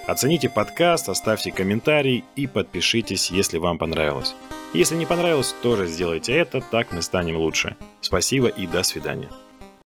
Оцените подкаст, оставьте комментарий и подпишитесь, если вам понравилось. Если не понравилось, тоже сделайте это, так мы станем лучше. Спасибо и до свидания.